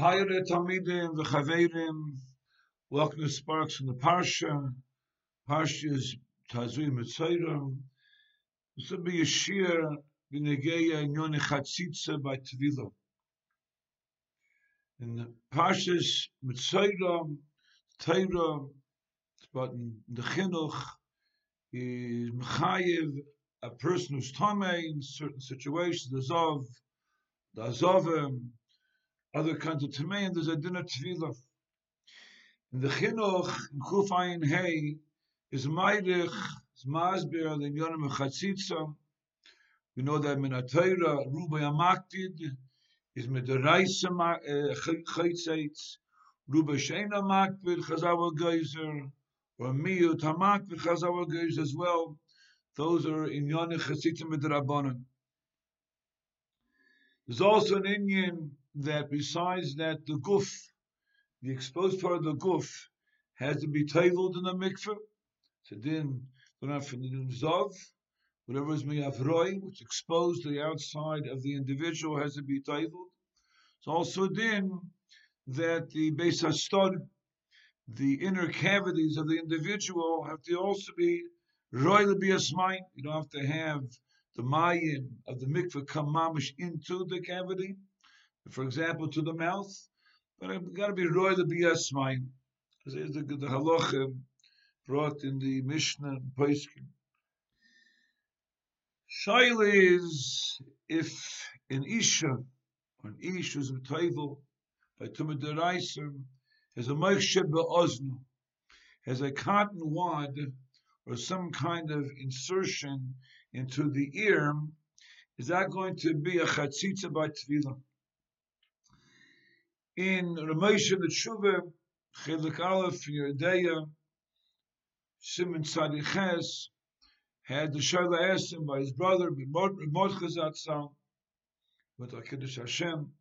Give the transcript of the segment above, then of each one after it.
Talmidim, the Chaverim. Welcome to Sparks from the Parsha. Parsha is Tazui Mitzayram. This will be a shir b'negeya inyoni chatzitza by Tvila. In the Parshas Mitzayram, Torah, but in the Chinuch, is Mechayev, a person who's Tame in certain situations, the Zov, the Azovim, also kannst du zu das ist ein dünner Zwiebel. In der Chinuch, in Kuf ein Hei, ist meidig, ist maßbar, den Jönem und Chatsitsa, wie nur der Mina Teira, Ruba Yamaktid, ist mit der Reise äh, Chatsitz, Ruba Shena Maktid, Chazawa Geyser, or Miu Tamaktid, Chazawa Geyser as well, those are in Yönem Chatsitsa mit der There's also an Indian, that besides that the guf, the exposed part of the guf, has to be tabled in the mikveh. So then, zav, whatever is miyavroi, which exposed to the outside of the individual, has to be tabled. It's also then that the beis hastod, the inner cavities of the individual, have to also be roy You don't have to have the mayim of the mikveh come mamish into the cavity for example, to the mouth, but I've got to be roy the bias mine. This is the, the halacha brought in the Mishnah Paiskim. Shaila is if an Isha, an Ish who's Taival, by Tumah Deraisim, has a Moshe Be'oznu, has a cotton wad or some kind of insertion into the ear, is that going to be a chatzitza by tefillah? In Ramesha the Tshuva, Chelik Aleph, Yeridea, Simon Tzadiches, had the Shaila asked him by his brother, Mordechai Zatzal, with HaKiddush Hashem.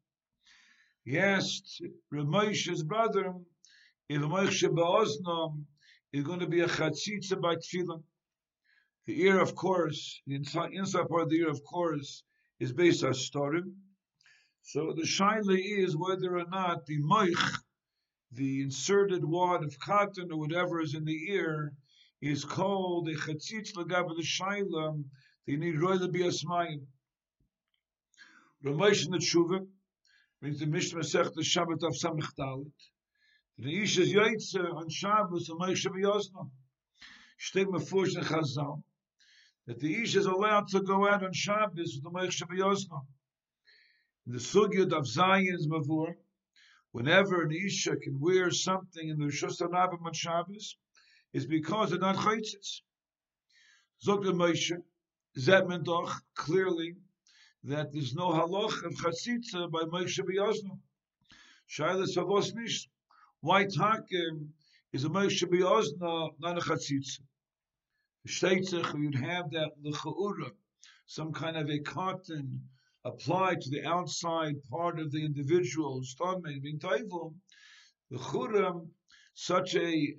He asked Ramesha's brother, if Moshe Ba'oznam is going to be a chatzitza by tefillah. The ear, of course, the inside, inside part of the ear, of course, is based on storim, so the shaila is whether or not the moich, the inserted wad of cotton or whatever is in the ear, is called a chatzitz lagab the shaila. They need roy to be a smayim. Ramesh in the tshuva means the Mishnah Masech the Shabbat of Samech Dalit. The Ish is Yaitze on Shabbos and Moshe B'Yosna. Steht mefush in Chazal that the Ish is allowed to go out on Shabbos with the Moshe B'Yosna the sugyud of Zion's Mavur, whenever an Isha can wear something in the Rishus HaRabim on Shabbos, is because they're not chaytzitz. Zog the Moshe, Zet doch clearly that there's no haloch of chatzitza by Moshe B'Yazno. Shailas Havos Nish. Why Takim is a Moshe B'Yazno, not a chatzitza? Shteitzach, you'd have that l'cha'ura, some kind of a cotton, applied to the outside part of the individual's stomach, the churam, such a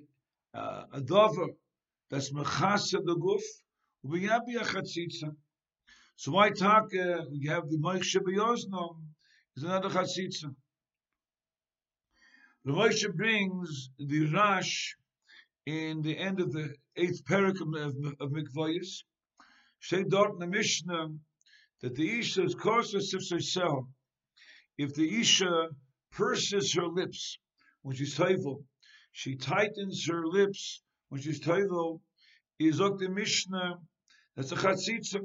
uh, a dover that's mechasa the guf, we have a chatzitza. So why talk? Uh, we have the Moshe B'Yoznom is another chatzitza. The Moshe brings the Rash in the end of the eighth paragraph of, of Mikvayis. Say dort in the Mishnah that the Isha is of herself. If the Isha purses her lips when she's toivel, she tightens her lips when she's toivel, is ok the Mishnah, that's a chatzitza.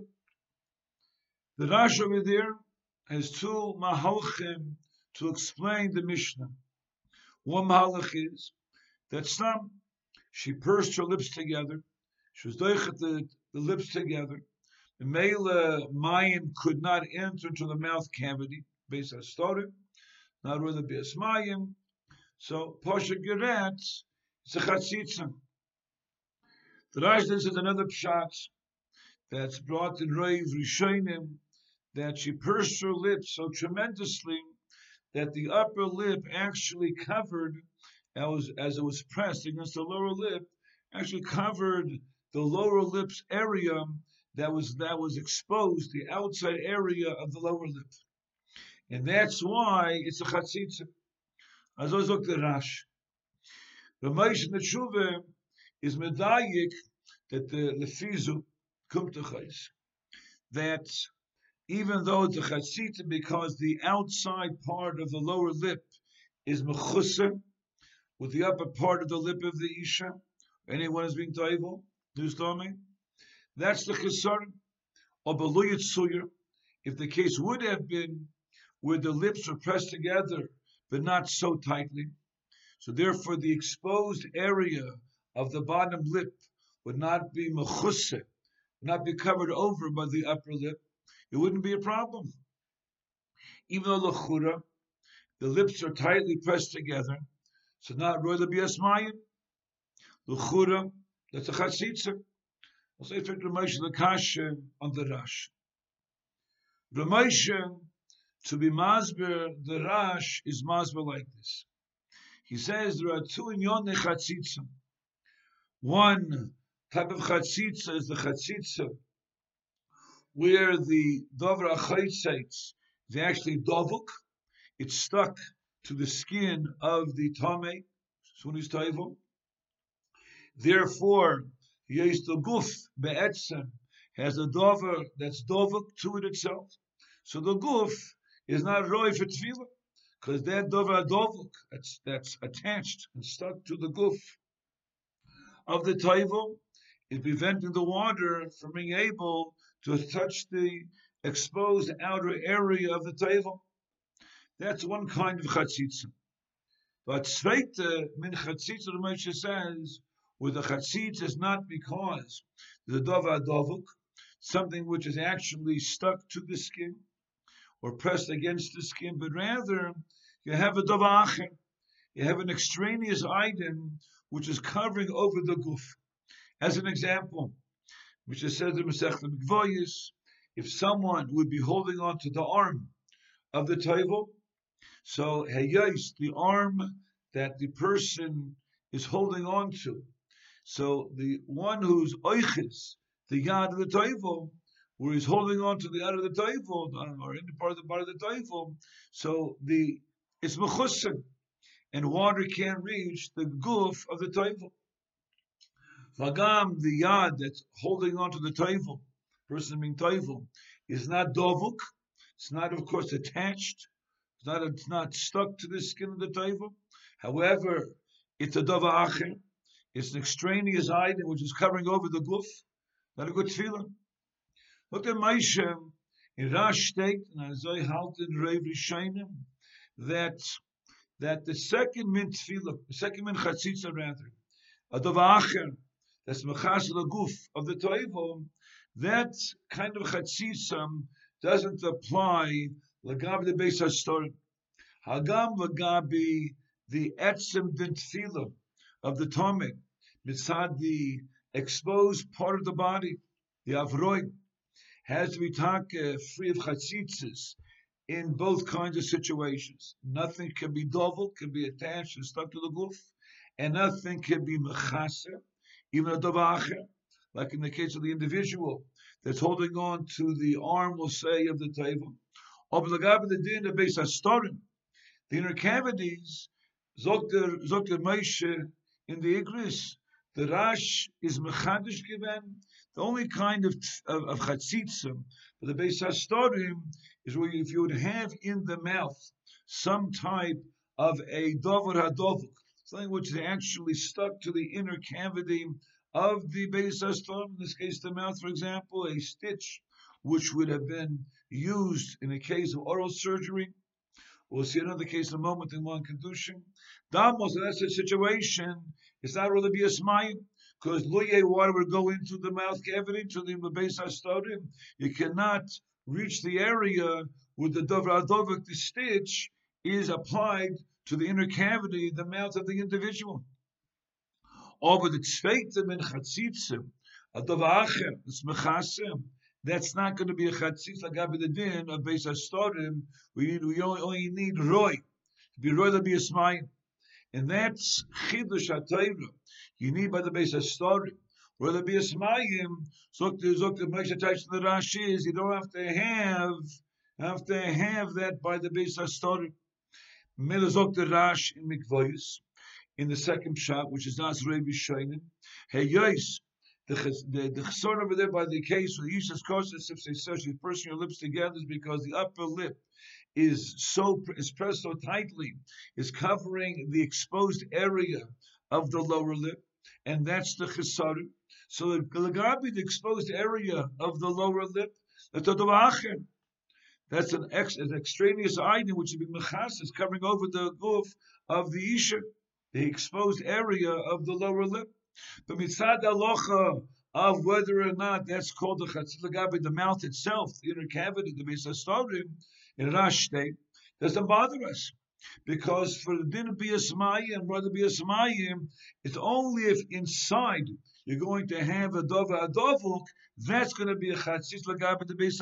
The Rash over there has two mahalchim to explain the Mishnah. One mahalach is that some, she pursed her lips together, she was doichet the, the lips together, the Mela Mayim could not enter to the mouth cavity, based on story, not be a Mayim. So Pasha Geretz, it's a Chatzitza. The Rajdan says another pshat that's brought in Reiv Rishonim that she pursed her lips so tremendously that the upper lip actually covered, as, as it was pressed against the lower lip, actually covered the lower lips area that was that was exposed, the outside area of the lower lip. And that's why it's a chatzitza. Also sagt der Rasch. The Moshe Netshuva is medayik that the lefizu kum to chayis. That even though the chatzita, because the outside part of the lower lip is mechusa, with the upper part of the lip of the isha, anyone is being toivel, do you That's the concern of a luyit If the case would have been where the lips were pressed together, but not so tightly, so therefore the exposed area of the bottom lip would not be mechusa, would not be covered over by the upper lip, it wouldn't be a problem. Even though lechura, the lips are tightly pressed together, so not roy the biasmayim. Lechura, that's a chatzitza. Say for Ramesha the kasha on the Rash. Ramesha, to be masber, the Rash is masber like this. He says there are two in yon chatzitza. One type of chatzitza is the chatzitza where the dover achaytzeitz is actually dovuk, it's stuck to the skin of the tame, sunis taivo. Therefore, yes the guf be'etzem has a dover that's dover to it itself. So the guf is not roy for tefillah, because that dover dovuk that's that's attached and stuck to the guf of the taivo is preventing the water from being able to touch the exposed outer area of the table. That's one kind of chatzitza. But zweite min chatzitza, the Moshe says, where the chatzitza is not because the dova dovuk, something which is actually stuck to the skin or pressed against the skin, but rather you have a dova acher, you have an extraneous item which is covering over the guf. As an example, which is said in Masechet Mikvoyis, if someone would be holding on to the arm of the table, so heyais, the arm that the person is holding on to, so the one who's oiches, the yad of the table, where he's holding on to the yad of the table, or any part of the part of the table, so the it's mechusin, and water can't reach the goof of the table. Vagam, the yad that's holding on to the toivel, person being toivel, is not dovuk. It's not, of course, attached. It's not, it's not stuck to the skin of the toivel. However, it's a dova acher. It's an extraneous item which is covering over the guf. Not a good feeling. Look at Maisha in Rash state, and as I halt in Rev Rishainim, that that the second min tefillah, the second min chatzitza rather, a dova acher, that's mechas guf of the toivo, that kind of chatzisam doesn't apply lagabi the beis hastorim. Hagam lagabi the etzem dintfila of the tomik mitzad the exposed part of the body, the avroid, has to be taka free of chatzitzes in both kinds of situations. Nothing can be double, can be attached and stuck to the guf, and nothing can be mechasa even a davacher, like in the case of the individual that's holding on to the arm, we'll say, of the table. the din the base of the inner cavities. Dr. Moshe in the Igris, the Rash is mechadish given. The only kind of of, of chatzitzim for the Beis Hastorim is where if you would have in the mouth some type of a dover hadovuk, something which is actually stuck to the inner cavity of the base storm, in this case the mouth, for example, a stitch which would have been used in a case of oral surgery. We'll see another case in a moment in one condition. Damos, that's a situation. It's not really be a smile because loye water would go into the mouth cavity to the base astorim. You cannot reach the area where the dover the stitch is applied to the inner cavity, the mouth of the individual. Over the tzveitim and chatzitzim, a davacher, it's mechasim, that's not going to be a chatzitz lagabi the din of beis astorim. We we only, only need roy. To be to be a smayim. And that's chidush atayra. You need by the beis astorim. Whether it be a smayim, zok the zok the Moshe attached the Rashi is you don't have to have have to have that by the beis astorim. Melazok the Rash in Mikvoyus, in the second shot, which is Nas Rebi Shainin. Hey Yois, the the the chesron over there by the case where the Yishas Kosis, if they search, you pursing your lips together, is because the upper lip is so is pressed so tightly, is covering the exposed area of the lower lip, and that's the chesron. So the Lagabi, the exposed area of the lower lip, the that's an, ex, an extraneous item which would be mechas, is covering over the goof of the isha, the exposed area of the lower lip. The mitzad alocha of whether or not that's called the chatzilagabi, the mouth itself, the inner cavity, the misastorim, in Rash state, doesn't bother us. Because for the din of Biasmayim, brother Biasmayim, it's only if inside you're going to have a dova adovuk, that's going to be a chatzis lagabi the base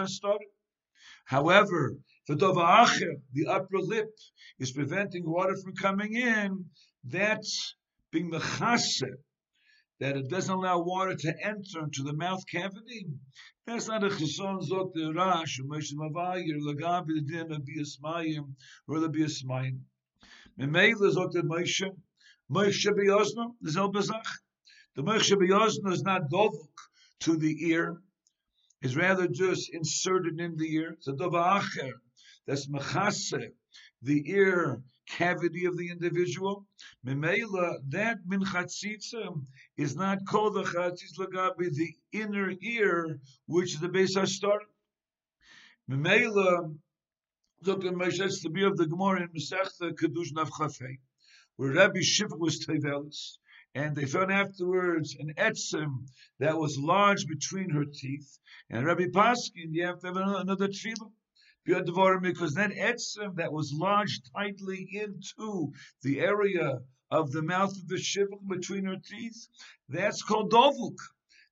However, the dova the upper lip, is preventing water from coming in. That's being the chase, that it doesn't allow water to enter into the mouth cavity. That's not a chison zok the rash, Moshe Mavayir, Lagabi the din of Biasmayim, or the Biasmayim. Memela zok the Moshe, Moshe Beyozno, the Zelbazach. The Moshe Beyozno is not dovuk to the ear, it's rather just inserted in the ear. It's a dova'acher. That's mechase, the ear cavity of the individual. Memela, that min chatzitza is not called the chatzitz lagabi, the inner ear, which the base ashtar. Memela, at Moshe, the be of the Gemara in Masechta Kedush Navchafei, where Rabbi Shiva was Tevelis and they found afterwards an etzim that was lodged between her teeth. And Rabbi Paskin, you have to have another tefillah. Because that etzim that was lodged tightly into the area of the mouth of the shivuk between her teeth, that's called dovuk.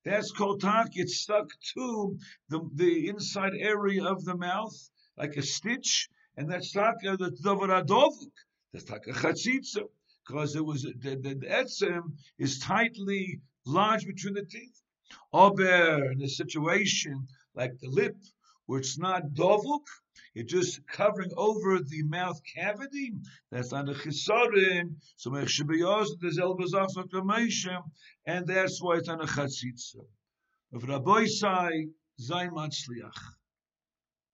That's called tak. It's stuck to the, the inside area of the mouth like a stitch, and that's tak the uh, dovar dovuk. That's tak a chatzitza because it was the, the, the etzem is tightly lodged between the teeth. Ober in a situation like the lip, where it's not dovuk, it's just covering over the mouth cavity. That's not a chisarim. So there's elbazach and that's why it's on a chatzitza. Of Rabbi Sai, Zayn Matzliach.